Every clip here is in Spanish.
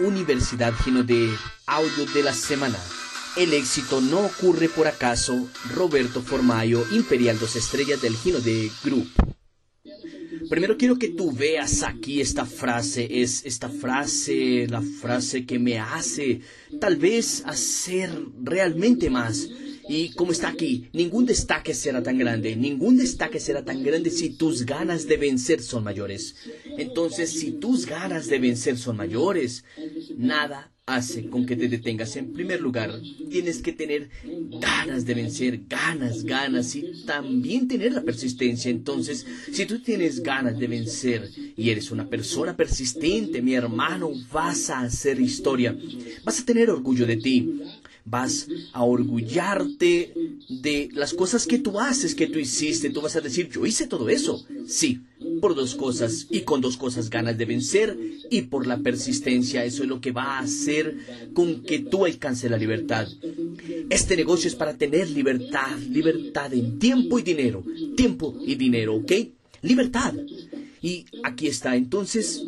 Universidad Gino de Audio de la Semana. El éxito no ocurre por acaso. Roberto Formayo, Imperial Dos Estrellas del Gino de Group. Primero quiero que tú veas aquí esta frase. Es esta frase, la frase que me hace tal vez hacer realmente más. Y como está aquí, ningún destaque será tan grande, ningún destaque será tan grande si tus ganas de vencer son mayores. Entonces, si tus ganas de vencer son mayores, nada hace con que te detengas. En primer lugar, tienes que tener ganas de vencer, ganas, ganas y también tener la persistencia. Entonces, si tú tienes ganas de vencer y eres una persona persistente, mi hermano, vas a hacer historia. Vas a tener orgullo de ti vas a orgullarte de las cosas que tú haces, que tú hiciste. Tú vas a decir, yo hice todo eso. Sí, por dos cosas y con dos cosas ganas de vencer y por la persistencia. Eso es lo que va a hacer con que tú alcances la libertad. Este negocio es para tener libertad, libertad en tiempo y dinero, tiempo y dinero, ¿ok? Libertad. Y aquí está. Entonces,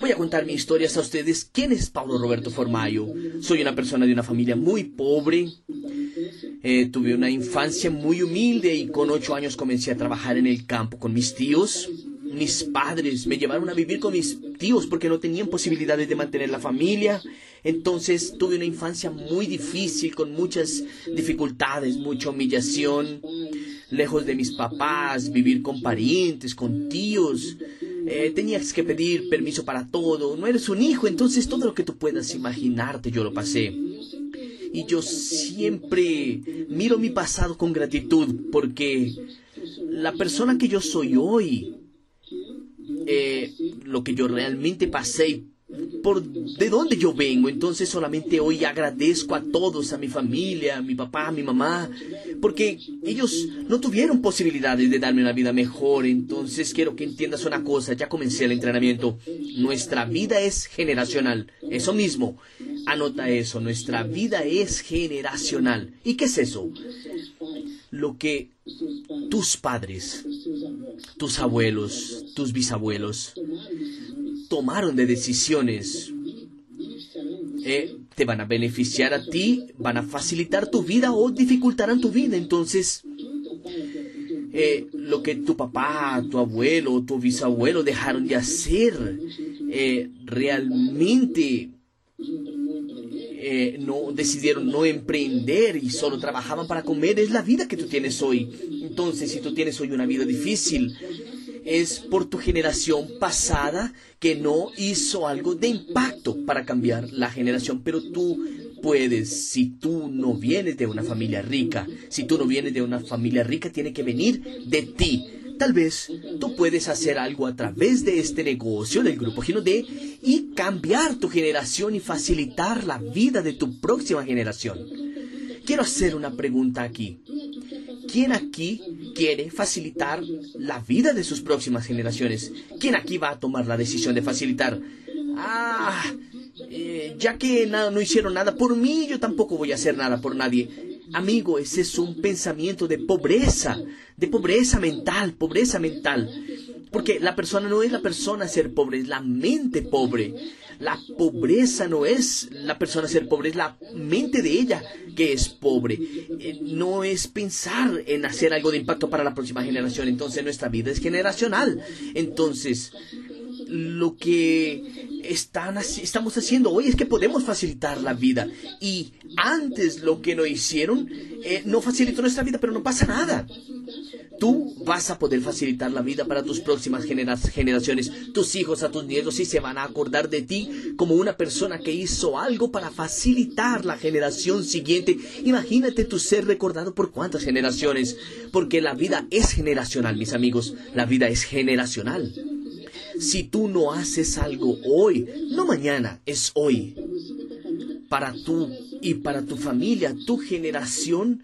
voy a contar mis historias a ustedes. ¿Quién es Pablo Roberto Formayo? Soy una persona de una familia muy pobre. Eh, tuve una infancia muy humilde y con ocho años comencé a trabajar en el campo con mis tíos. Mis padres me llevaron a vivir con mis tíos porque no tenían posibilidades de mantener la familia. Entonces tuve una infancia muy difícil, con muchas dificultades, mucha humillación, lejos de mis papás, vivir con parientes, con tíos. Eh, tenías que pedir permiso para todo, no eres un hijo, entonces todo lo que tú puedas imaginarte yo lo pasé. Y yo siempre miro mi pasado con gratitud porque la persona que yo soy hoy, eh, lo que yo realmente pasé por de dónde yo vengo. Entonces solamente hoy agradezco a todos, a mi familia, a mi papá, a mi mamá, porque ellos no tuvieron posibilidades de darme una vida mejor. Entonces quiero que entiendas una cosa, ya comencé el entrenamiento. Nuestra vida es generacional. Eso mismo, anota eso, nuestra vida es generacional. ¿Y qué es eso? Lo que tus padres, tus abuelos, tus bisabuelos, tomaron de decisiones eh, te van a beneficiar a ti, van a facilitar tu vida o dificultarán tu vida. Entonces, eh, lo que tu papá, tu abuelo, tu bisabuelo dejaron de hacer, eh, realmente no decidieron no emprender y solo trabajaban para comer, es la vida que tú tienes hoy. Entonces, si tú tienes hoy una vida difícil, es por tu generación pasada que no hizo algo de impacto para cambiar la generación, pero tú puedes, si tú no vienes de una familia rica, si tú no vienes de una familia rica, tiene que venir de ti. Tal vez tú puedes hacer algo a través de este negocio del Grupo Gino D y cambiar tu generación y facilitar la vida de tu próxima generación. Quiero hacer una pregunta aquí. ¿Quién aquí quiere facilitar la vida de sus próximas generaciones? ¿Quién aquí va a tomar la decisión de facilitar? Ah, eh, ya que no hicieron nada por mí, yo tampoco voy a hacer nada por nadie. Amigo, ese es un pensamiento de pobreza, de pobreza mental, pobreza mental. Porque la persona no es la persona ser pobre, es la mente pobre. La pobreza no es la persona ser pobre, es la mente de ella que es pobre. Eh, no es pensar en hacer algo de impacto para la próxima generación. Entonces nuestra vida es generacional. Entonces, lo que están, estamos haciendo hoy es que podemos facilitar la vida. Y antes lo que no hicieron eh, no facilitó nuestra vida, pero no pasa nada. Tú vas a poder facilitar la vida para tus próximas generaciones. Tus hijos, a tus nietos, y se van a acordar de ti como una persona que hizo algo para facilitar la generación siguiente. Imagínate tu ser recordado por cuántas generaciones. Porque la vida es generacional, mis amigos. La vida es generacional. Si tú no haces algo hoy, no mañana, es hoy. Para tú y para tu familia, tu generación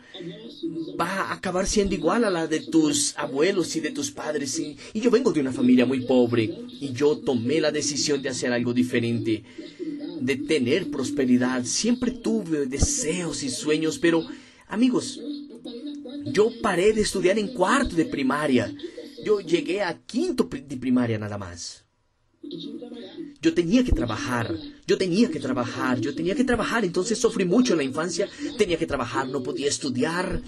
va a acabar siendo igual a la de tus abuelos y de tus padres. Y, yo vengo de una familia muy pobre y yo tomé la decisión de hacer algo diferente, de tener prosperidad. Siempre tuve deseos y sueños, pero amigos, yo paré de estudiar en cuarto de primaria. Yo llegué a quinto de primaria nada más. Yo tenía que trabajar. Yo tenía que trabajar, yo tenía que trabajar, entonces sufrí mucho en la infancia, tenía que trabajar, no podía estudiar.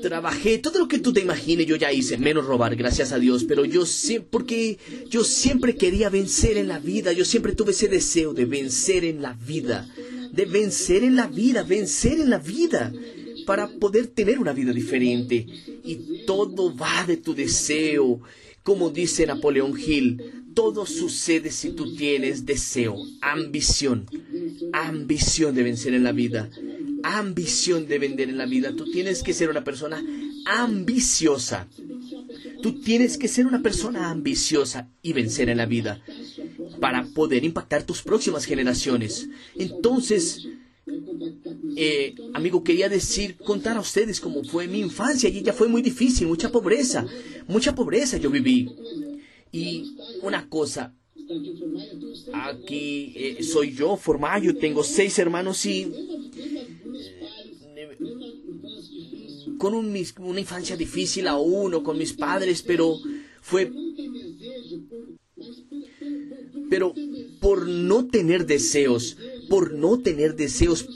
Trabajé, todo lo que tú te imagines yo ya hice, menos robar, gracias a Dios, pero yo siempre, porque yo siempre quería vencer en la vida, yo siempre tuve ese deseo de vencer en la vida, de vencer en la vida, vencer en la vida, para poder tener una vida diferente. Y todo va de tu deseo, como dice Napoleón Hill, todo sucede si tú tienes deseo, ambición, ambición de vencer en la vida, ambición de vender en la vida. Tú tienes que ser una persona ambiciosa. Tú tienes que ser una persona ambiciosa y vencer en la vida para poder impactar tus próximas generaciones. Entonces, eh, amigo, quería decir, contar a ustedes cómo fue mi infancia y ella fue muy difícil, mucha pobreza, mucha pobreza yo viví. Y una cosa, aquí eh, soy yo, Formayo, tengo seis hermanos y eh, con una infancia difícil a uno, con mis padres, pero fue... Pero por no tener deseos, por no tener deseos,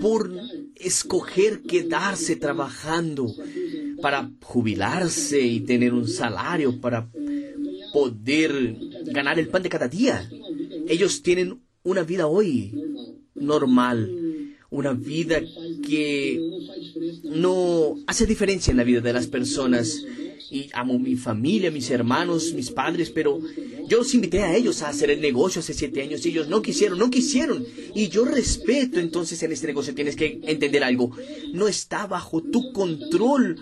por escoger quedarse trabajando para jubilarse y tener un salario, para poder ganar el pan de cada día. Ellos tienen una vida hoy normal, una vida que no hace diferencia en la vida de las personas. Y amo mi familia, mis hermanos, mis padres, pero yo los invité a ellos a hacer el negocio hace siete años y ellos no quisieron, no quisieron. Y yo respeto, entonces en este negocio tienes que entender algo. No está bajo tu control.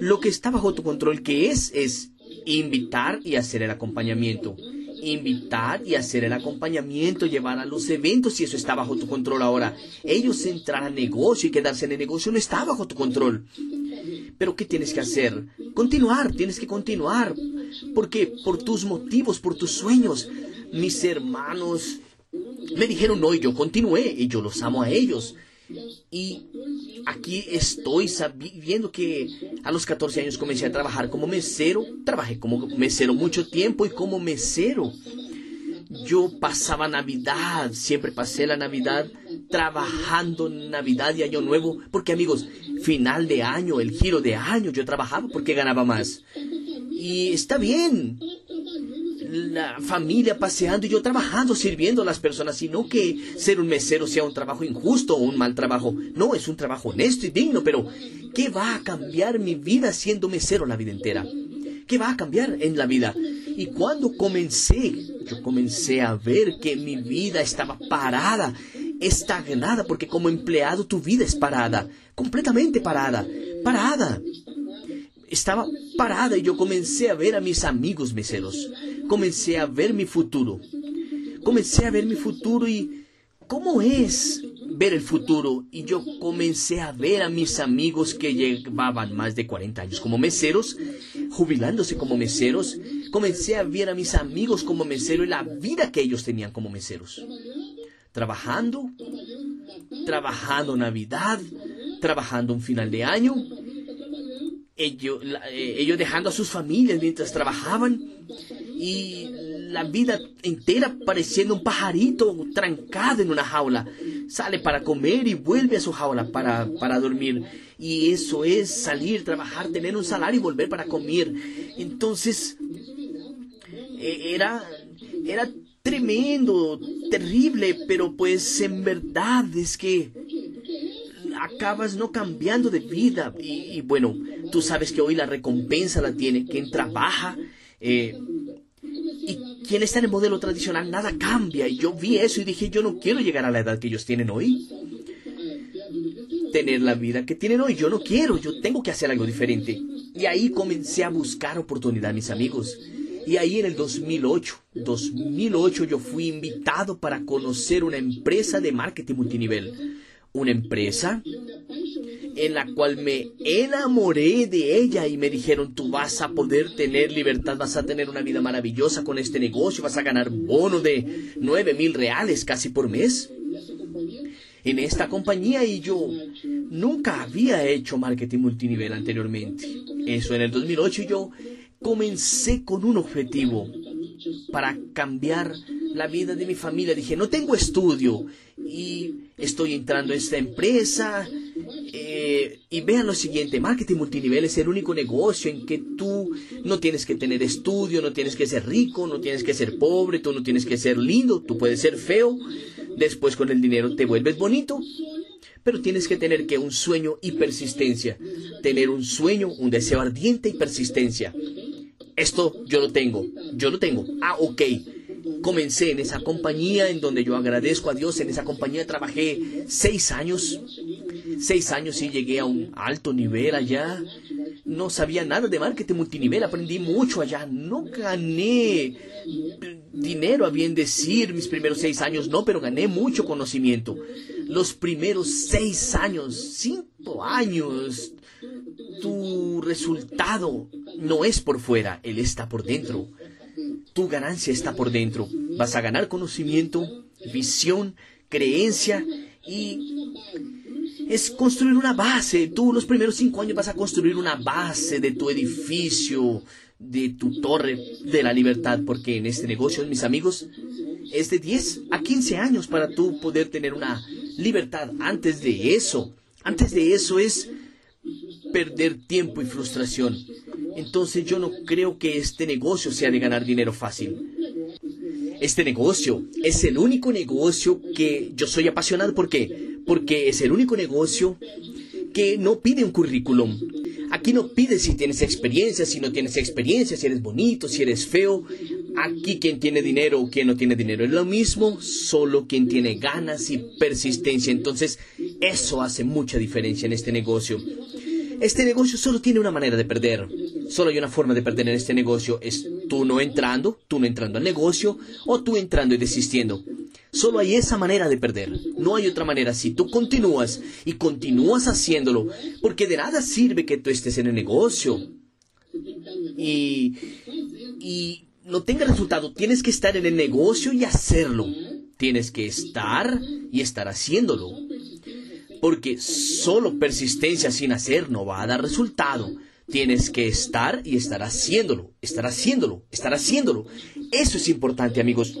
Lo que está bajo tu control, que es, es invitar y hacer el acompañamiento. Invitar y hacer el acompañamiento, llevar a los eventos y eso está bajo tu control ahora. Ellos entrar al negocio y quedarse en el negocio no está bajo tu control. Pero ¿qué tienes que hacer? Continuar, tienes que continuar. Porque por tus motivos, por tus sueños, mis hermanos me dijeron no y yo continué y yo los amo a ellos. Y aquí estoy sabiendo que a los 14 años comencé a trabajar como mesero. Trabajé como mesero mucho tiempo y como mesero. Yo pasaba Navidad, siempre pasé la Navidad trabajando Navidad y Año Nuevo, porque amigos, final de año, el giro de año, yo trabajaba porque ganaba más. Y está bien, la familia paseando y yo trabajando, sirviendo a las personas, sino que ser un mesero sea un trabajo injusto o un mal trabajo. No, es un trabajo honesto y digno, pero ¿qué va a cambiar mi vida siendo mesero la vida entera? ¿Qué va a cambiar en la vida? Y cuando comencé, yo comencé a ver que mi vida estaba parada, estagnada, porque como empleado tu vida es parada, completamente parada, parada estaba parada y yo comencé a ver a mis amigos meseros. Comencé a ver mi futuro. Comencé a ver mi futuro y cómo es ver el futuro. Y yo comencé a ver a mis amigos que llevaban más de 40 años como meseros, jubilándose como meseros. Comencé a ver a mis amigos como meseros y la vida que ellos tenían como meseros. Trabajando, trabajando Navidad, trabajando un final de año ellos, eh, ellos dejando a sus familias mientras trabajaban y la vida entera pareciendo un pajarito trancado en una jaula. Sale para comer y vuelve a su jaula para, para dormir. Y eso es salir, trabajar, tener un salario y volver para comer. Entonces, e, era, era tremendo, terrible, pero pues en verdad es que acabas no cambiando de vida. Y, bueno, tú sabes que hoy la recompensa la tiene quien trabaja. Eh, quien está en el modelo tradicional, nada cambia. Y yo vi eso y dije, yo no quiero llegar a la edad que ellos tienen hoy. Tener la vida que tienen hoy, yo no quiero, yo tengo que hacer algo diferente. Y ahí comencé a buscar oportunidad, mis amigos. Y ahí en el 2008, 2008 yo fui invitado para conocer una empresa de marketing multinivel una empresa en la cual me enamoré de ella y me dijeron, tú vas a poder tener libertad, vas a tener una vida maravillosa con este negocio, vas a ganar bono de nueve mil reales casi por mes en esta compañía y yo nunca había hecho marketing multinivel anteriormente. Eso en el 2008 yo comencé con un objetivo para cambiar la vida de mi familia. Dije, no tengo estudio y estoy entrando a esta empresa. Eh, y vean lo siguiente, marketing multinivel es el único negocio en que tú no tienes que tener estudio, no tienes que ser rico, no tienes que ser pobre, tú no tienes que ser lindo, tú puedes ser feo, después con el dinero te vuelves bonito, pero tienes que tener que un sueño y persistencia, tener un sueño, un deseo ardiente y persistencia. Esto yo lo tengo, yo lo tengo. Ah, ok comencé en esa compañía en donde yo agradezco a Dios. En esa compañía trabajé seis años. Seis años y llegué a un alto nivel allá. No sabía nada de marketing multinivel, aprendí mucho allá. No gané dinero, a bien decir, mis primeros seis años, no, pero gané mucho conocimiento. Los primeros seis años, cinco años, tu resultado no es por fuera, él está por dentro tu ganancia está por dentro. Vas a ganar conocimiento, visión, creencia y es construir una base. Tú los primeros cinco años vas a construir una base de tu edificio, de tu torre de la libertad, porque en este negocio, mis amigos, es de 10 a 15 años para tú poder tener una libertad. Antes de eso, antes de eso es perder tiempo y frustración. Entonces yo no creo que este negocio sea de ganar dinero fácil. Este negocio es el único negocio que yo soy apasionado. ¿Por qué? Porque es el único negocio que no pide un currículum. Aquí no pide si tienes experiencia, si no tienes experiencia, si eres bonito, si eres feo. Aquí quien tiene dinero o quien no tiene dinero es lo mismo, solo quien tiene ganas y persistencia. Entonces, eso hace mucha diferencia en este negocio. Este negocio solo tiene una manera de perder. Solo hay una forma de perder en este negocio. Es tú no entrando, tú no entrando al negocio o tú entrando y desistiendo. Solo hay esa manera de perder. No hay otra manera. Si tú continúas y continúas haciéndolo, porque de nada sirve que tú estés en el negocio y, y no tenga resultado. Tienes que estar en el negocio y hacerlo. Tienes que estar y estar haciéndolo porque solo persistencia sin hacer no va a dar resultado. Tienes que estar y estar haciéndolo, estar haciéndolo, estar haciéndolo. Eso es importante, amigos.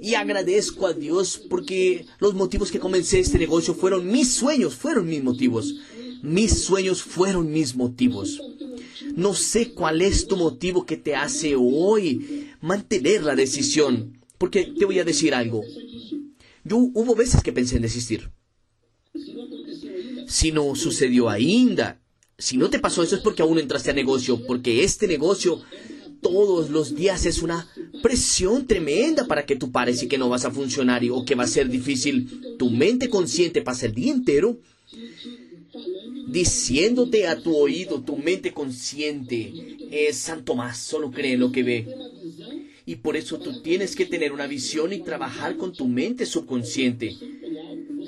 Y agradezco a Dios porque los motivos que comencé este negocio fueron mis sueños, fueron mis motivos. Mis sueños fueron mis motivos. No sé cuál es tu motivo que te hace hoy mantener la decisión. Porque te voy a decir algo. Yo hubo veces que pensé en desistir si no sucedió ainda. Si no te pasó eso es porque aún entraste a negocio, porque este negocio todos los días es una presión tremenda para que tú pares y que no vas a funcionar o que va a ser difícil. Tu mente consciente pasa el día entero diciéndote a tu oído, tu mente consciente es Santo más, solo cree en lo que ve. Y por eso tú tienes que tener una visión y trabajar con tu mente subconsciente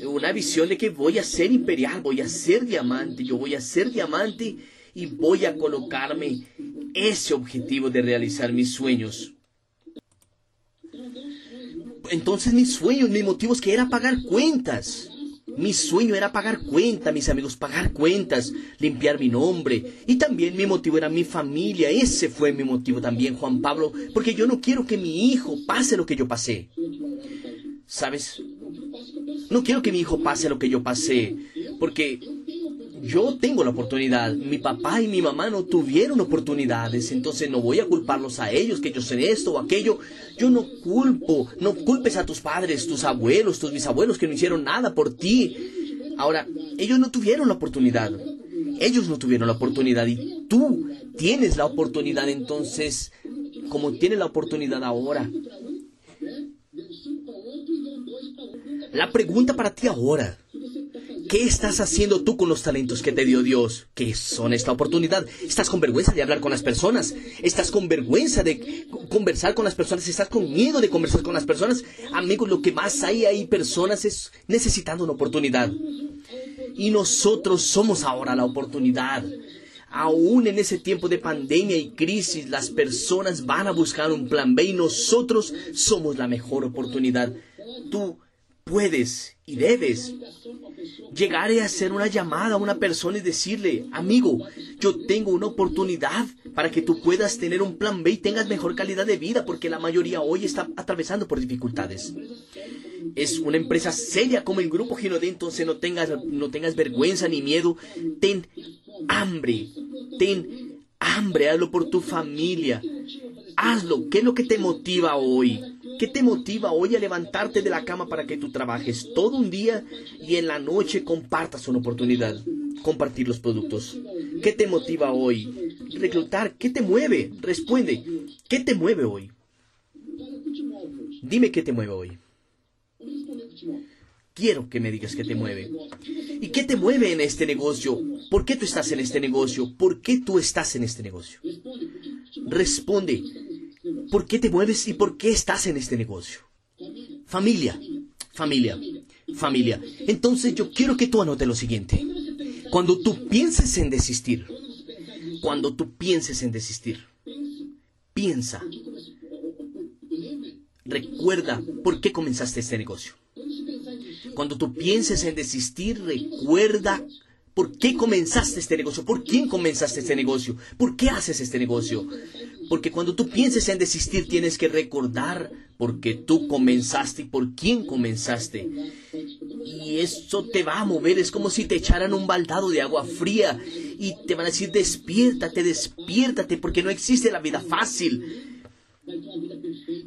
una visión de que voy a ser imperial, voy a ser diamante, yo voy a ser diamante y voy a colocarme ese objetivo de realizar mis sueños. Entonces mis sueños, mis motivos que era pagar cuentas. Mi sueño era pagar cuentas, mis amigos, pagar cuentas, limpiar mi nombre. Y también mi motivo era mi familia. Ese fue mi motivo también, Juan Pablo, porque yo no quiero que mi hijo pase lo que yo pasé. ¿Sabes? No quiero que mi hijo pase lo que yo pasé, porque yo tengo la oportunidad. Mi papá y mi mamá no tuvieron oportunidades, entonces no voy a culparlos a ellos que yo sé esto o aquello. Yo no culpo, no culpes a tus padres, tus abuelos, tus bisabuelos que no hicieron nada por ti. Ahora, ellos no tuvieron la oportunidad. Ellos no tuvieron la oportunidad y tú tienes la oportunidad entonces, como tienes la oportunidad ahora, La pregunta para ti ahora. ¿Qué estás haciendo tú con los talentos que te dio Dios? ¿Qué son esta oportunidad? ¿Estás con vergüenza de hablar con las personas? ¿Estás con vergüenza de conversar con las personas? ¿Estás con miedo de conversar con las personas? Amigos, lo que más hay ahí personas es necesitando una oportunidad. Y nosotros somos ahora la oportunidad. Aún en ese tiempo de pandemia y crisis, las personas van a buscar un plan B y nosotros somos la mejor oportunidad. Tú puedes y debes llegar a hacer una llamada a una persona y decirle, amigo, yo tengo una oportunidad para que tú puedas tener un plan B y tengas mejor calidad de vida, porque la mayoría hoy está atravesando por dificultades. Es una empresa seria como el Grupo Ginodé, entonces no tengas, no tengas vergüenza ni miedo. Ten hambre, ten hambre, hazlo por tu familia. Hazlo. ¿Qué es lo que te motiva hoy? ¿Qué te motiva hoy a levantarte de la cama para que tú trabajes todo un día y en la noche compartas una oportunidad? Compartir los productos. ¿Qué te motiva hoy? Reclutar. ¿Qué te mueve? Responde. ¿Qué te mueve hoy? Dime qué te mueve hoy. Quiero que me digas qué te mueve. ¿Y qué te mueve en este negocio? ¿Por qué tú estás en este negocio? ¿Por qué tú estás en este negocio? Responde. ¿Por qué te mueves y por qué estás en este negocio? Familia, familia, familia. Entonces yo quiero que tú anotes lo siguiente. Cuando tú pienses en desistir, cuando tú pienses en desistir, piensa, recuerda por qué comenzaste este negocio. Cuando tú pienses en desistir, recuerda ¿Por qué comenzaste este negocio? ¿Por quién comenzaste este negocio? ¿Por qué haces este negocio? Porque cuando tú pienses en desistir tienes que recordar por qué tú comenzaste y por quién comenzaste. Y eso te va a mover, es como si te echaran un baldado de agua fría y te van a decir despiértate, despiértate, porque no existe la vida fácil.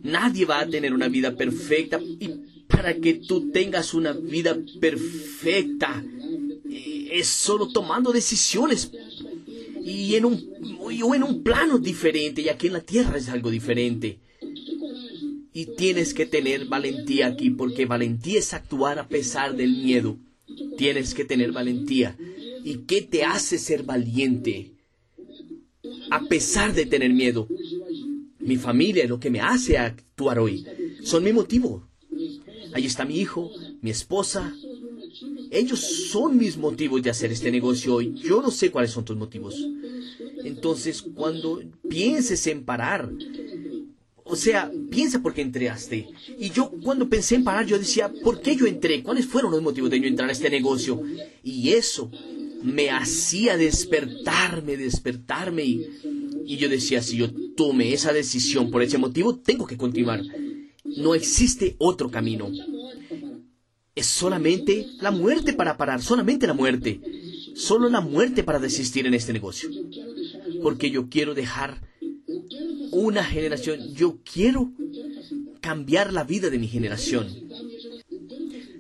Nadie va a tener una vida perfecta y para que tú tengas una vida perfecta, es solo tomando decisiones y en un, un plano diferente, y aquí en la tierra es algo diferente. Y tienes que tener valentía aquí, porque valentía es actuar a pesar del miedo. Tienes que tener valentía. ¿Y qué te hace ser valiente? A pesar de tener miedo. Mi familia es lo que me hace actuar hoy. Son mi motivo. Ahí está mi hijo, mi esposa, ellos son mis motivos de hacer este negocio hoy. Yo no sé cuáles son tus motivos. Entonces, cuando pienses en parar, o sea, piensa por qué entraste. Y yo cuando pensé en parar, yo decía, ¿por qué yo entré? ¿Cuáles fueron los motivos de yo entrar a este negocio? Y eso me hacía despertarme, despertarme. Y, y yo decía, si yo tome esa decisión por ese motivo, tengo que continuar. No existe otro camino es solamente la muerte para parar, solamente la muerte. Solo la muerte para desistir en este negocio. Porque yo quiero dejar una generación, yo quiero cambiar la vida de mi generación.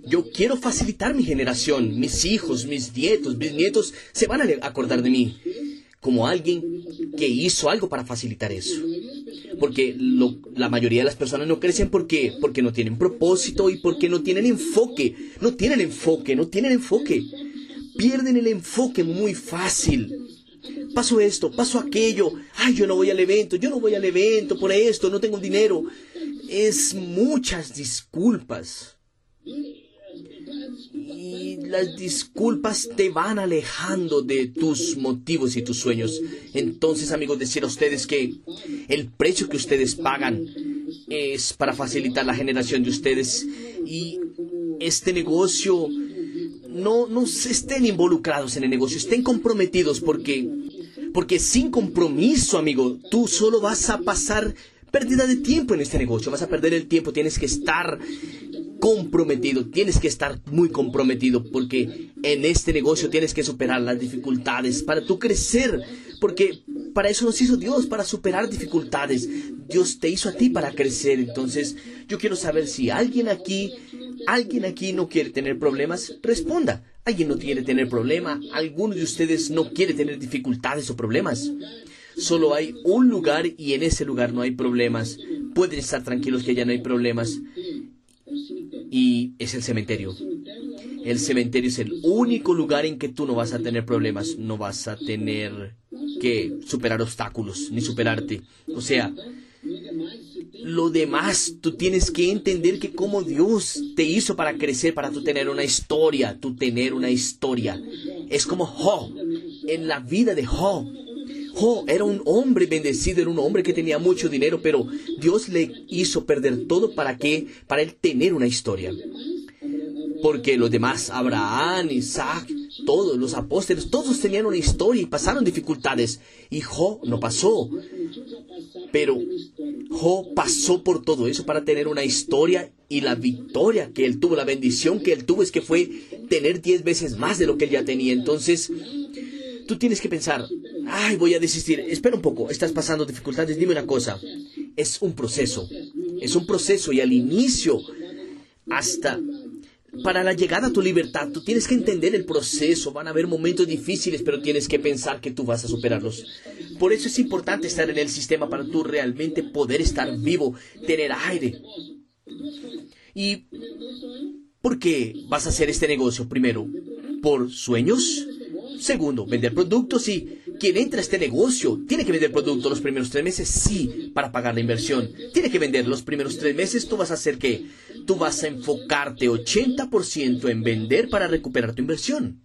Yo quiero facilitar mi generación, mis hijos, mis nietos, mis nietos se van a acordar de mí como alguien que hizo algo para facilitar eso porque la mayoría de las personas no crecen porque, porque no tienen propósito y porque no tienen enfoque. No tienen enfoque, no tienen enfoque. Pierden el enfoque muy fácil. Paso esto, paso aquello. Ay, yo no voy al evento, yo no voy al evento por esto, no tengo dinero. Es muchas disculpas las disculpas te van alejando de tus motivos y tus sueños. Entonces, amigos, decir a ustedes que el precio que ustedes pagan es para facilitar la generación de ustedes y este negocio no, no estén involucrados en el negocio, estén comprometidos porque porque sin compromiso, amigo, tú solo vas a pasar pérdida de tiempo en este negocio, vas a perder el tiempo, tienes que estar comprometido, tienes que estar muy comprometido porque en este negocio tienes que superar las dificultades para tú crecer, porque para eso nos hizo Dios, para superar dificultades. Dios te hizo a ti para crecer. Entonces, yo quiero saber si alguien aquí, alguien aquí no quiere tener problemas, responda. ¿Alguien no quiere tener problema? ¿Alguno de ustedes no quiere tener dificultades o problemas? Solo hay un lugar y en ese lugar no hay problemas. Pueden estar tranquilos que ya no hay problemas y es el cementerio. El cementerio es el único lugar en que tú no vas a tener problemas, no vas a tener que superar obstáculos, ni superarte. O sea, lo demás, tú tienes que entender que como Dios te hizo para crecer, para tú tener una historia, tú tener una historia. Es como Jo, en la vida de Jo. Jo era un hombre bendecido, era un hombre que tenía mucho dinero, pero Dios le hizo perder todo para que, para él tener una historia. Porque los demás, Abraham, Isaac, todos los apóstoles, todos tenían una historia y pasaron dificultades. Y Jo no pasó. Pero Jo pasó por todo eso para tener una historia y la victoria que él tuvo, la bendición que él tuvo es que fue tener diez veces más de lo que él ya tenía. Entonces, tú tienes que pensar, ay, voy a desistir. Espera un poco, estás pasando dificultades. Dime una cosa, es un proceso. Es un proceso y al inicio, hasta para la llegada a tu libertad, tú tienes que entender el proceso. Van a haber momentos difíciles, pero tienes que pensar que tú vas a superarlos. Por eso es importante estar en el sistema para tú realmente poder estar vivo, tener aire. ¿Y por qué vas a hacer este negocio? Primero, por sueños. Segundo, vender productos y quien entra a este negocio tiene que vender productos los primeros tres meses, sí, para pagar la inversión. Tiene que vender los primeros tres meses, tú vas a hacer qué? Tú vas a enfocarte 80% en vender para recuperar tu inversión.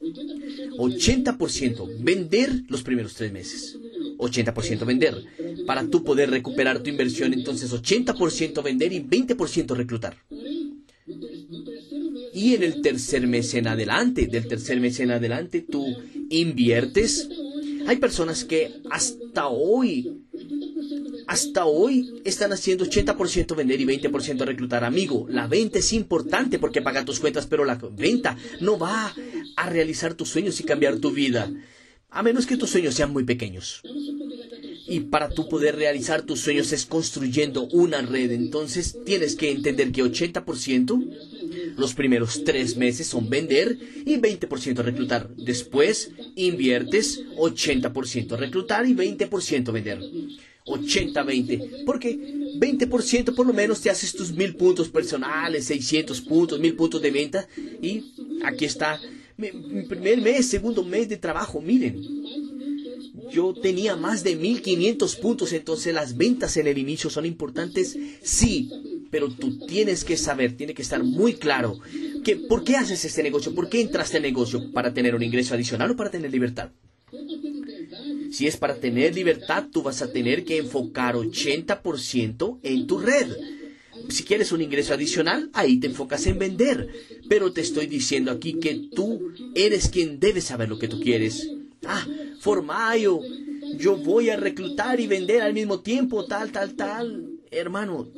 80% vender los primeros tres meses. 80% vender. Para tú poder recuperar tu inversión, entonces 80% vender y 20% reclutar. Y en el tercer mes en adelante, del tercer mes en adelante, tú inviertes. Hay personas que hasta hoy, hasta hoy están haciendo 80% vender y 20% reclutar. Amigo, la venta es importante porque paga tus cuentas, pero la venta no va a realizar tus sueños y cambiar tu vida. A menos que tus sueños sean muy pequeños. Y para tú poder realizar tus sueños es construyendo una red. Entonces tienes que entender que 80% los primeros tres meses son vender y 20% reclutar. Después inviertes 80% reclutar y 20% vender. 80-20. Porque 20% por lo menos te haces tus mil puntos personales, 600 puntos, mil puntos de venta. Y aquí está mi, primer mes, segundo mes de trabajo. Miren, yo tenía más de 1500 puntos, entonces las ventas en el inicio son importantes, sí, pero tú tienes que saber, tiene que estar muy claro que por qué haces este negocio, por qué entraste al negocio, para tener un ingreso adicional o para tener libertad. Si es para tener libertad, tú vas a tener que enfocar 80% en tu red. Si quieres un ingreso adicional, ahí te enfocas en vender. Pero te estoy diciendo aquí que tú eres quien debe saber lo que tú quieres. Ah, Formayo, yo voy a reclutar y vender al mismo tiempo, tal, tal, tal. Hermano,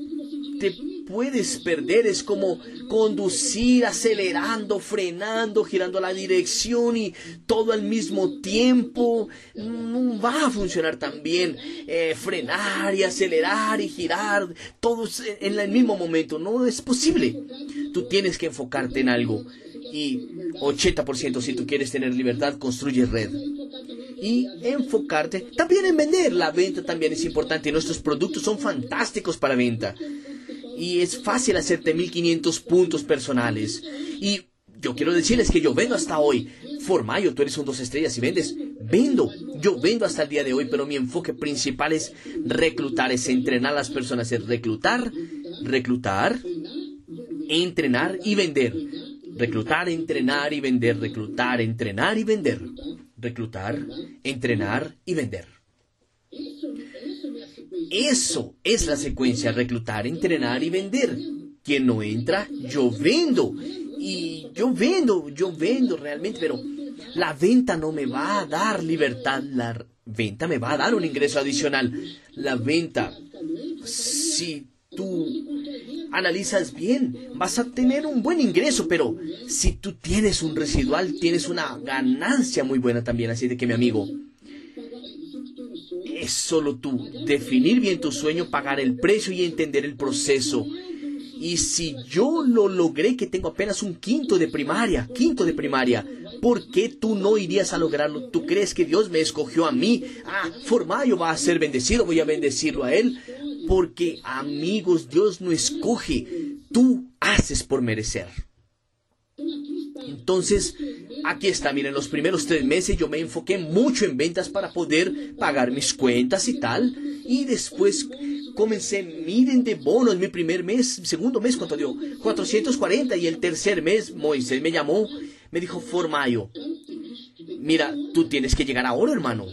te puedes perder. Es como conducir acelerando, frenando, girando la dirección y todo al mismo tiempo. No va a funcionar tan bien. Eh, frenar y acelerar y girar, todos en el mismo momento. No es posible. Tú tienes que enfocarte en algo. Y 80% si tú quieres tener libertad, construye red y enfocarte también en vender. La venta también es importante. Nuestros productos son fantásticos para venta. Y es fácil hacerte 1500 puntos personales. Y yo quiero decirles que yo vendo hasta hoy. Formayo, tú eres un dos estrellas y vendes. Vendo. Yo vendo hasta el día de hoy, pero mi enfoque principal es reclutar, es entrenar a las personas, es reclutar, reclutar, entrenar y vender. Reclutar, entrenar y vender, reclutar, entrenar y vender reclutar, entrenar y vender. Eso es la secuencia, reclutar, entrenar y vender. Quien no entra, yo vendo. Y yo vendo, yo vendo realmente, pero la venta no me va a dar libertad, la venta me va a dar un ingreso adicional. La venta, si tú analizas bien, vas a tener un buen ingreso, pero si tú tienes un residual, tienes una ganancia muy buena también. Así de que mi amigo, es solo tú definir bien tu sueño, pagar el precio y entender el proceso. Y si yo lo logré que tengo apenas un quinto de primaria, quinto de primaria, ¿por qué tú no irías a lograrlo? ¿Tú crees que Dios me escogió a mí? Ah, Formayo va a ser bendecido, voy a bendecirlo a él. Porque amigos, Dios no escoge, tú haces por merecer. Entonces, aquí está, miren, los primeros tres meses yo me enfoqué mucho en ventas para poder pagar mis cuentas y tal. Y después comencé, miren, de bonos, mi primer mes, segundo mes, ¿cuánto dio? 440 y el tercer mes Moisés me llamó, me dijo, Formayo, mira, tú tienes que llegar ahora, hermano.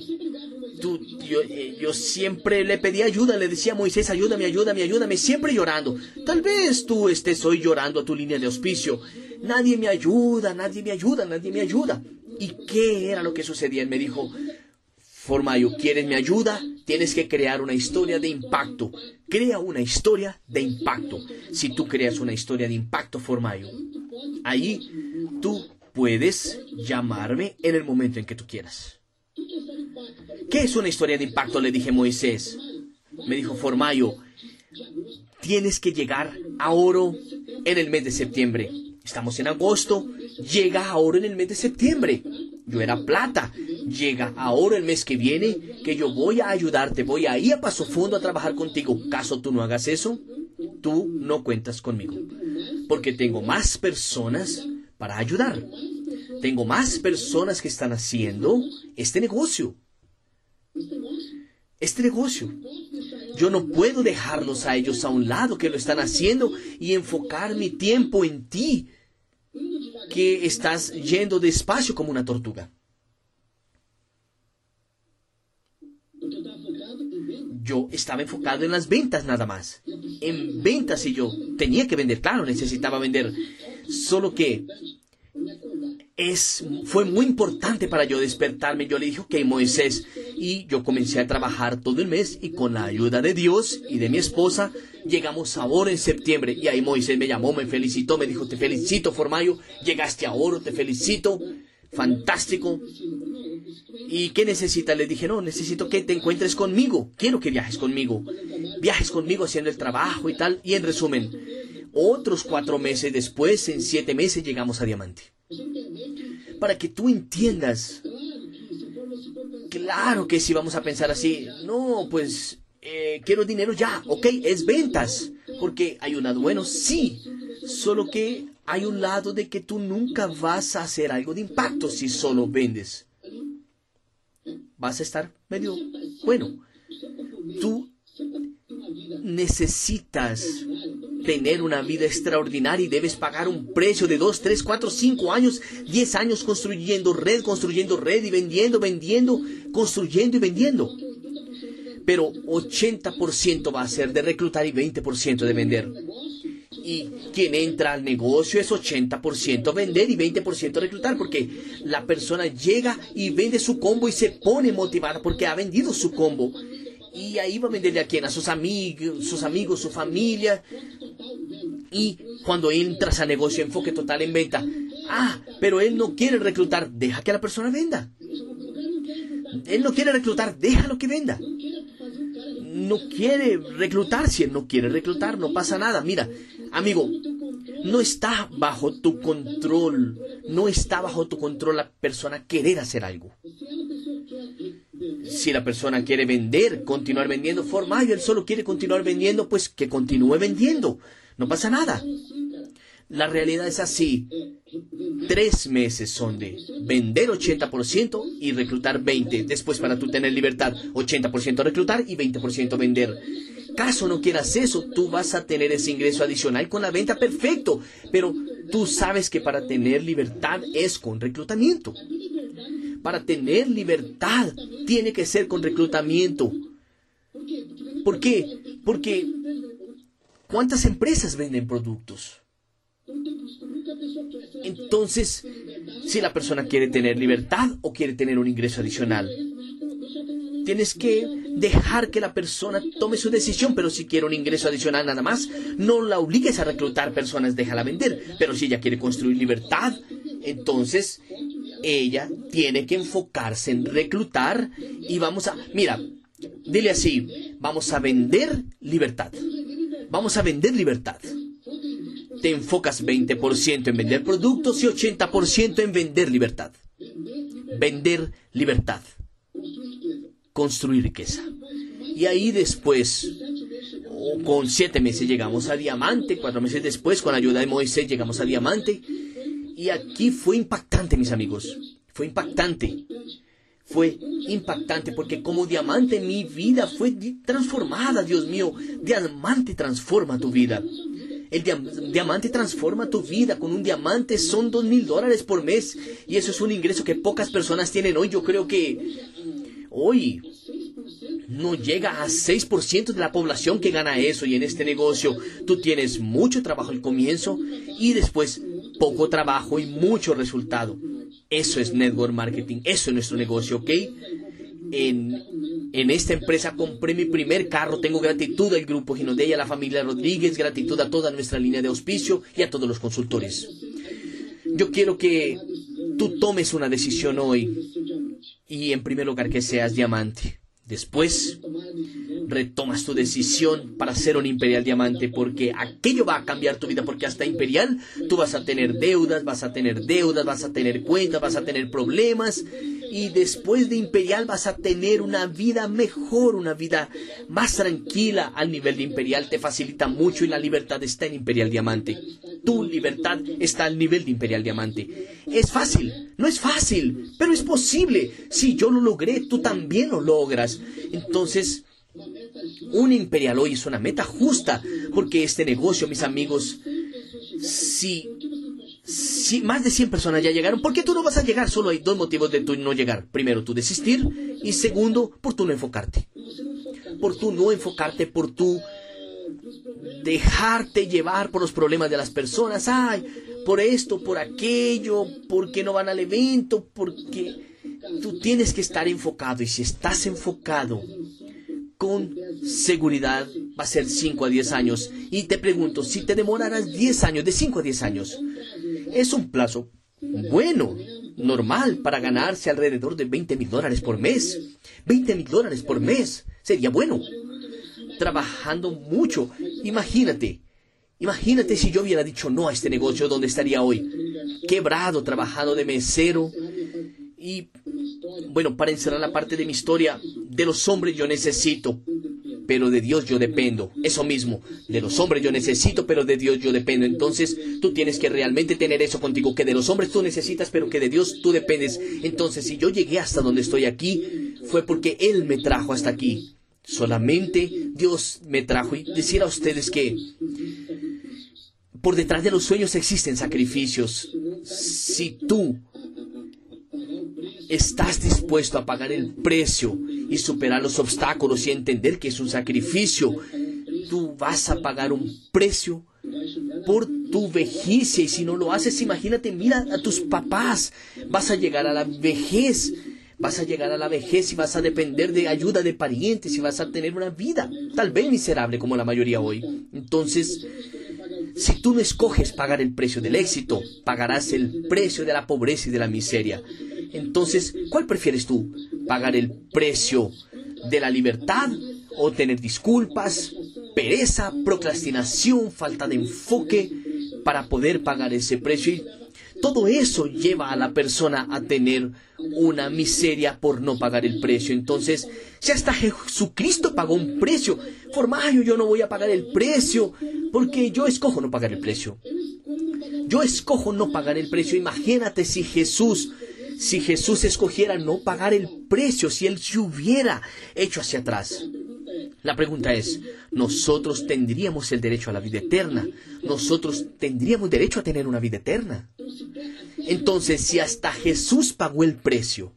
tú, yo, eh, yo, siempre le pedí ayuda, le decía a Moisés, ayúdame, ayúdame, ayúdame, siempre llorando. Tal vez tú estés hoy llorando a tu línea de auspicio. Nadie me ayuda, nadie me ayuda, nadie me ayuda. ¿Y qué era lo que sucedía? Él me dijo, Formayo, ¿quieres mi ayuda? Tienes que crear una historia de impacto. Crea una historia de impacto. Si tú creas una historia de impacto, Formayo, ahí tú puedes llamarme en el momento en que tú quieras. ¿Qué es una historia de impacto? Le dije Moisés. Me dijo Formayo, tienes que llegar a oro en el mes de septiembre. Estamos en agosto, llega a oro en el mes de septiembre. Yo era plata, llega a oro el mes que viene, que yo voy a ayudarte, voy a ir a paso fondo a trabajar contigo. Caso tú no hagas eso, tú no cuentas conmigo. Porque tengo más personas para ayudar. Tengo más personas que están haciendo este negocio. Este negocio. Yo no puedo dejarlos a ellos a un lado que lo están haciendo y enfocar mi tiempo en ti, que estás yendo despacio como una tortuga. Yo estaba enfocado en las ventas nada más. En ventas y yo tenía que vender, claro, necesitaba vender. Solo que es, fue muy importante para yo despertarme. Yo le dije, ok, Moisés, y yo comencé a trabajar todo el mes y con la ayuda de Dios y de mi esposa llegamos a oro en septiembre. Y ahí Moisés me llamó, me felicitó, me dijo, te felicito, Formayo, llegaste a oro, te felicito, fantástico. ¿Y qué necesita? Le dije, no, necesito que te encuentres conmigo, quiero que viajes conmigo, viajes conmigo haciendo el trabajo y tal. Y en resumen, otros cuatro meses después, en siete meses, llegamos a diamante para que tú entiendas. Claro que si vamos a pensar así, no, pues eh, quiero dinero ya, ok, es ventas, porque hay un lado bueno, sí, solo que hay un lado de que tú nunca vas a hacer algo de impacto si solo vendes. Vas a estar medio bueno. Tú necesitas tener una vida extraordinaria y debes pagar un precio de 2, 3, 4, 5 años, 10 años construyendo red, construyendo red y vendiendo, vendiendo, construyendo y vendiendo. Pero 80% va a ser de reclutar y 20% de vender. Y quien entra al negocio es 80% vender y 20% reclutar, porque la persona llega y vende su combo y se pone motivada porque ha vendido su combo. Y ahí va a venderle a quién? A sus amigos, sus amigos, su familia. Y cuando entras a negocio, enfoque total en venta. Ah, pero él no quiere reclutar, deja que la persona venda. Él no quiere reclutar, déjalo que venda. No quiere reclutar, si él no quiere reclutar, no pasa nada. Mira, amigo, no está bajo tu control, no está bajo tu control la persona querer hacer algo. Si la persona quiere vender, continuar vendiendo, formal, él solo quiere continuar vendiendo, pues que continúe vendiendo. No pasa nada. La realidad es así. Tres meses son de vender 80% y reclutar 20%. Después para tú tener libertad, 80% reclutar y 20% vender. Caso no quieras eso, tú vas a tener ese ingreso adicional con la venta perfecto. Pero tú sabes que para tener libertad es con reclutamiento. Para tener libertad tiene que ser con reclutamiento. ¿Por qué? Porque ¿cuántas empresas venden productos? Entonces, si la persona quiere tener libertad o quiere tener un ingreso adicional, tienes que dejar que la persona tome su decisión, pero si quiere un ingreso adicional nada más, no la obligues a reclutar personas, déjala vender. Pero si ella quiere construir libertad, entonces ella tiene que enfocarse en reclutar y vamos a, mira, dile así, vamos a vender libertad. Vamos a vender libertad. Te enfocas 20% en vender productos y 80% en vender libertad. Vender libertad construir riqueza. Y ahí después, con siete meses llegamos a diamante, cuatro meses después, con la ayuda de Moisés, llegamos a diamante. Y aquí fue impactante, mis amigos. Fue impactante. Fue impactante porque como diamante mi vida fue transformada, Dios mío. Diamante transforma tu vida. El diamante transforma tu vida. Con un diamante son dos mil dólares por mes. Y eso es un ingreso que pocas personas tienen hoy. Yo creo que hoy no llega a 6% de la población que gana eso y en este negocio tú tienes mucho trabajo al comienzo y después poco trabajo y mucho resultado. Eso es network marketing, eso es nuestro negocio, ¿ok? En, en esta empresa compré mi primer carro, tengo gratitud al grupo Ginodella, a la familia Rodríguez, gratitud a toda nuestra línea de auspicio y a todos los consultores. Yo quiero que tú tomes una decisión hoy y en primer lugar que seas diamante. Después retomas tu decisión para ser un imperial diamante porque aquello va a cambiar tu vida porque hasta imperial tú vas a tener deudas, vas a tener deudas, vas a tener cuentas, vas a tener problemas y después de imperial vas a tener una vida mejor, una vida más tranquila al nivel de imperial, te facilita mucho y la libertad está en imperial diamante. Tu libertad está al nivel de imperial diamante. Es fácil, no es fácil, pero es posible. Si yo lo logré, tú también lo logras. Entonces, un imperial hoy es una meta justa, porque este negocio, mis amigos, si, si más de 100 personas ya llegaron, ¿por qué tú no vas a llegar? Solo hay dos motivos de tu no llegar. Primero, tu desistir y segundo, por tu no enfocarte. Por tu no enfocarte, por tu dejarte llevar por los problemas de las personas. Ay, por esto, por aquello, porque no van al evento, porque tú tienes que estar enfocado. Y si estás enfocado, con seguridad va a ser 5 a 10 años. Y te pregunto, si te demoraras 10 años, de 5 a 10 años, es un plazo bueno, normal, para ganarse alrededor de 20 mil dólares por mes. 20 mil dólares por mes sería bueno. Trabajando mucho. Imagínate, imagínate si yo hubiera dicho no a este negocio, ¿dónde estaría hoy? Quebrado, trabajando de mesero. Y bueno, para encerrar la parte de mi historia, de los hombres yo necesito, pero de Dios yo dependo. Eso mismo, de los hombres yo necesito, pero de Dios yo dependo. Entonces tú tienes que realmente tener eso contigo, que de los hombres tú necesitas, pero que de Dios tú dependes. Entonces si yo llegué hasta donde estoy aquí, fue porque Él me trajo hasta aquí. Solamente Dios me trajo. Y decir a ustedes que por detrás de los sueños existen sacrificios. Si tú estás dispuesto a pagar el precio y superar los obstáculos y entender que es un sacrificio, tú vas a pagar un precio por tu vejez y si no lo haces, imagínate, mira a tus papás, vas a llegar a la vejez, vas a llegar a la vejez y vas a depender de ayuda de parientes y vas a tener una vida tal vez miserable como la mayoría hoy. Entonces, si tú no escoges pagar el precio del éxito, pagarás el precio de la pobreza y de la miseria. Entonces, ¿cuál prefieres tú? ¿Pagar el precio de la libertad o tener disculpas, pereza, procrastinación, falta de enfoque para poder pagar ese precio? Y todo eso lleva a la persona a tener una miseria por no pagar el precio. Entonces, si hasta Jesucristo pagó un precio, Formayo, yo no voy a pagar el precio porque yo escojo no pagar el precio. Yo escojo no pagar el precio. Imagínate si Jesús si Jesús escogiera no pagar el precio, si Él se hubiera hecho hacia atrás. La pregunta es, ¿nosotros tendríamos el derecho a la vida eterna? ¿Nosotros tendríamos derecho a tener una vida eterna? Entonces, si hasta Jesús pagó el precio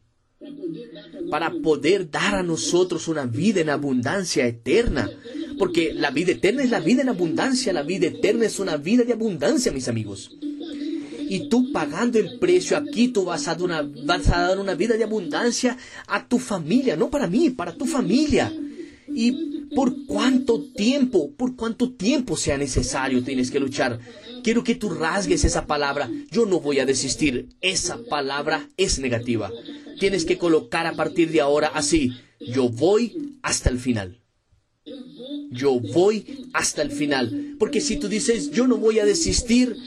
para poder dar a nosotros una vida en abundancia eterna, porque la vida eterna es la vida en abundancia, la vida eterna es una vida de abundancia, mis amigos y tú pagando el precio aquí, tú vas a, dar una, vas a dar una vida de abundancia a tu familia, no para mí, para tu familia. Y por cuánto tiempo, por cuánto tiempo sea necesario tienes que luchar. Quiero que tú rasgues esa palabra. Yo no voy a desistir. Esa palabra es negativa. Tienes que colocar a partir de ahora así. Yo voy hasta el final. Yo voy hasta el final. Porque si tú dices, yo no voy a desistir,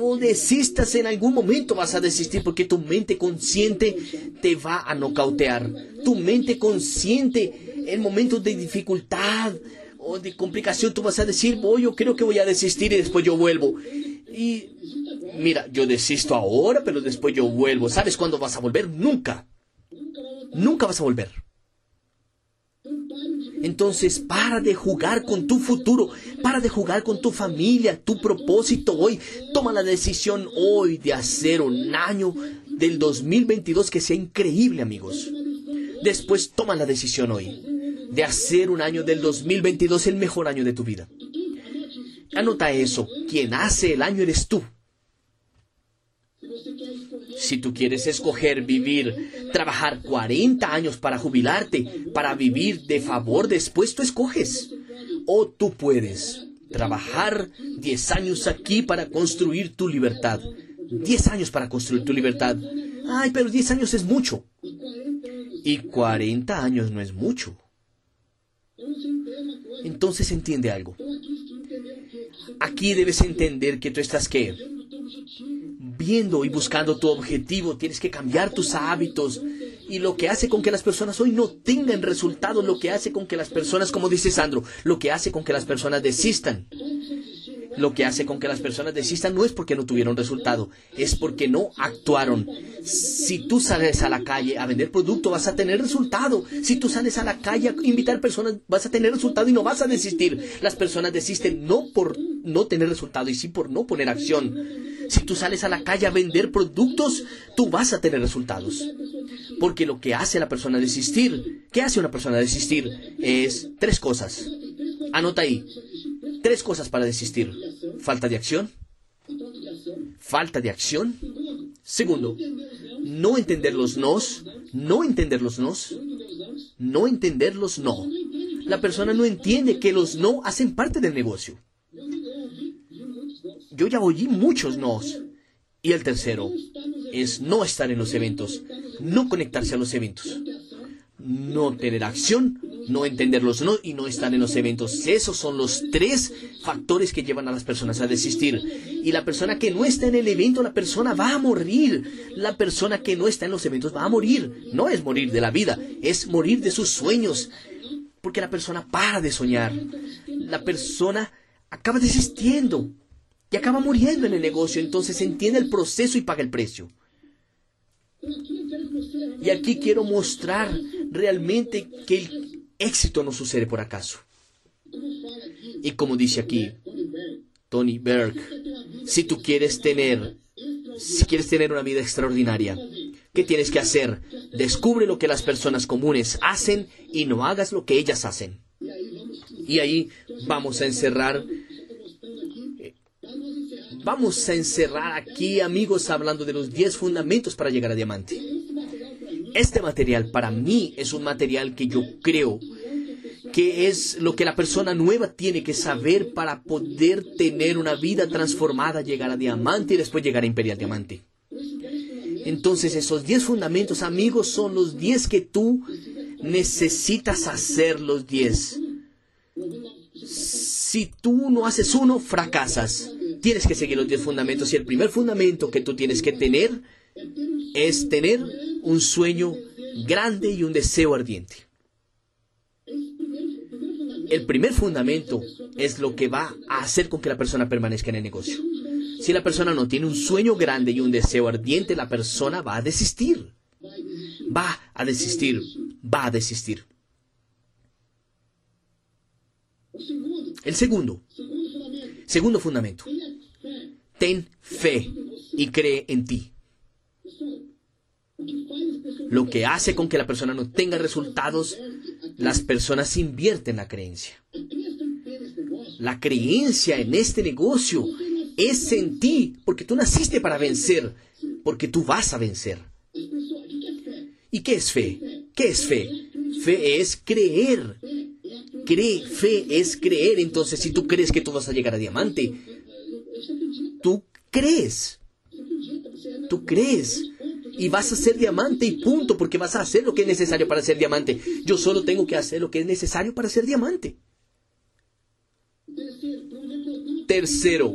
no desistas, en algún momento vas a desistir porque tu mente consciente te va a nocautear. Tu mente consciente en momentos de dificultad o de complicación tú vas a decir, voy, yo creo que voy a desistir y después yo vuelvo. Y mira, yo desisto ahora, pero después yo vuelvo. ¿Sabes cuándo vas a volver? Nunca. Nunca vas a volver. Entonces, para de jugar con tu futuro, para de jugar con tu familia, tu propósito hoy. Toma la decisión hoy de hacer un año del 2022 que sea increíble, amigos. Después toma la decisión hoy de hacer un año del 2022 el mejor año de tu vida. Anota eso, quien hace el año eres tú. Si tú quieres escoger vivir, trabajar 40 años para jubilarte, para vivir de favor después, tú escoges. O tú puedes trabajar 10 años aquí para construir tu libertad. 10 años para construir tu libertad. Ay, pero 10 años es mucho. Y 40 años no es mucho. Entonces entiende algo. Aquí debes entender que tú estás qué? Viendo y buscando tu objetivo, tienes que cambiar tus hábitos. Y lo que hace con que las personas hoy no tengan resultados, lo que hace con que las personas, como dice Sandro, lo que hace con que las personas desistan lo que hace con que las personas desistan no es porque no tuvieron resultado, es porque no actuaron. Si tú sales a la calle a vender producto, vas a tener resultado. Si tú sales a la calle a invitar personas, vas a tener resultado y no vas a desistir. Las personas desisten no por no tener resultado, y sí por no poner acción. Si tú sales a la calle a vender productos, tú vas a tener resultados. Porque lo que hace a la persona desistir, ¿qué hace una persona desistir? Es tres cosas. Anota ahí. Tres cosas para desistir. Falta de acción. Falta de acción. Segundo, no entender los nos. No entender los nos. No entender los no. La persona no entiende que los no hacen parte del negocio. Yo ya oí muchos nos. Y el tercero es no estar en los eventos, no conectarse a los eventos, no tener acción no entenderlos no y no estar en los eventos. Esos son los tres factores que llevan a las personas a desistir. Y la persona que no está en el evento, la persona va a morir. La persona que no está en los eventos va a morir. No es morir de la vida, es morir de sus sueños. Porque la persona para de soñar. La persona acaba desistiendo y acaba muriendo en el negocio. Entonces entiende el proceso y paga el precio. Y aquí quiero mostrar realmente que el éxito no sucede por acaso. Y como dice aquí Tony Berg, si tú quieres tener, si quieres tener una vida extraordinaria, ¿qué tienes que hacer? Descubre lo que las personas comunes hacen y no hagas lo que ellas hacen. Y ahí vamos a encerrar Vamos a encerrar aquí, amigos, hablando de los 10 fundamentos para llegar a diamante. Este material para mí es un material que yo creo que es lo que la persona nueva tiene que saber para poder tener una vida transformada, llegar a diamante y después llegar a imperial diamante. Entonces esos 10 fundamentos, amigos, son los 10 que tú necesitas hacer los 10. Si tú no haces uno, fracasas. Tienes que seguir los 10 fundamentos y el primer fundamento que tú tienes que tener es tener un sueño grande y un deseo ardiente. El primer fundamento es lo que va a hacer con que la persona permanezca en el negocio. Si la persona no tiene un sueño grande y un deseo ardiente, la persona va a desistir. Va a desistir. Va a desistir. El segundo. Segundo fundamento. Ten fe y cree en ti. Lo que hace con que la persona no tenga resultados, las personas invierten la creencia. La creencia en este negocio es en ti, porque tú naciste para vencer, porque tú vas a vencer. ¿Y qué es fe? ¿Qué es fe? Fe es creer. Cree, fe es creer. Entonces, si tú crees que tú vas a llegar a diamante, tú crees. Tú crees y vas a ser diamante y punto, porque vas a hacer lo que es necesario para ser diamante. Yo solo tengo que hacer lo que es necesario para ser diamante. Tercero,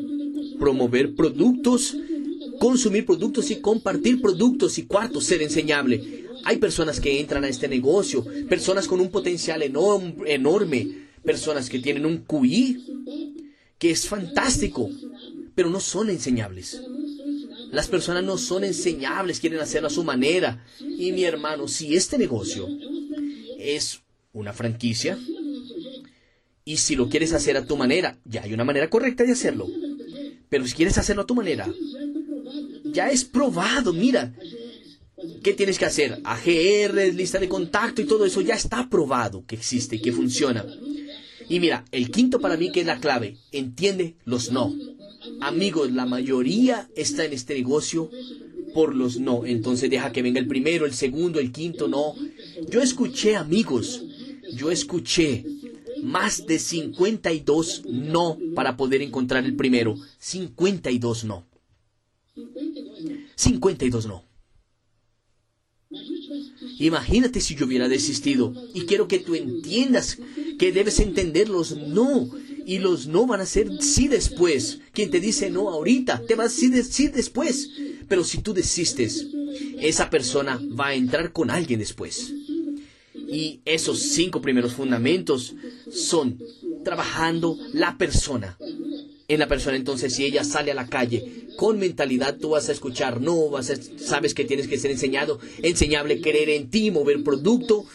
promover productos, consumir productos y compartir productos. Y cuarto, ser enseñable. Hay personas que entran a este negocio, personas con un potencial enorme, personas que tienen un QI que es fantástico, pero no son enseñables. Las personas no son enseñables, quieren hacerlo a su manera. Y mi hermano, si este negocio es una franquicia, y si lo quieres hacer a tu manera, ya hay una manera correcta de hacerlo. Pero si quieres hacerlo a tu manera, ya es probado, mira, ¿Qué tienes que hacer? AGR, lista de contacto y todo eso ya está probado que existe y que funciona. Y mira, el quinto para mí que es la clave, entiende los no. Amigos, la mayoría está en este negocio por los no. Entonces deja que venga el primero, el segundo, el quinto, no. Yo escuché, amigos, yo escuché más de 52 no para poder encontrar el primero. 52 no. 52 no. Imagínate si yo hubiera desistido. Y quiero que tú entiendas que debes entender los no. Y los no van a ser sí después. Quien te dice no ahorita, te va a decir después. Pero si tú desistes, esa persona va a entrar con alguien después. Y esos cinco primeros fundamentos son trabajando la persona. En la persona entonces si ella sale a la calle con mentalidad tú vas a escuchar no, vas a, sabes que tienes que ser enseñado, enseñable, creer en ti, mover producto.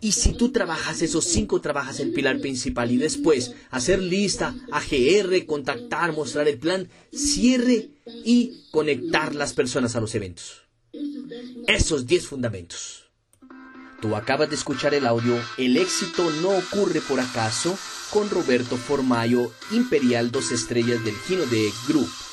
Y si tú trabajas esos cinco, trabajas el pilar principal y después hacer lista, AGR, contactar, mostrar el plan, cierre y conectar las personas a los eventos. Esos diez fundamentos. Tú acabas de escuchar el audio El éxito no ocurre por acaso con Roberto Formayo, Imperial Dos Estrellas del Gino de Group.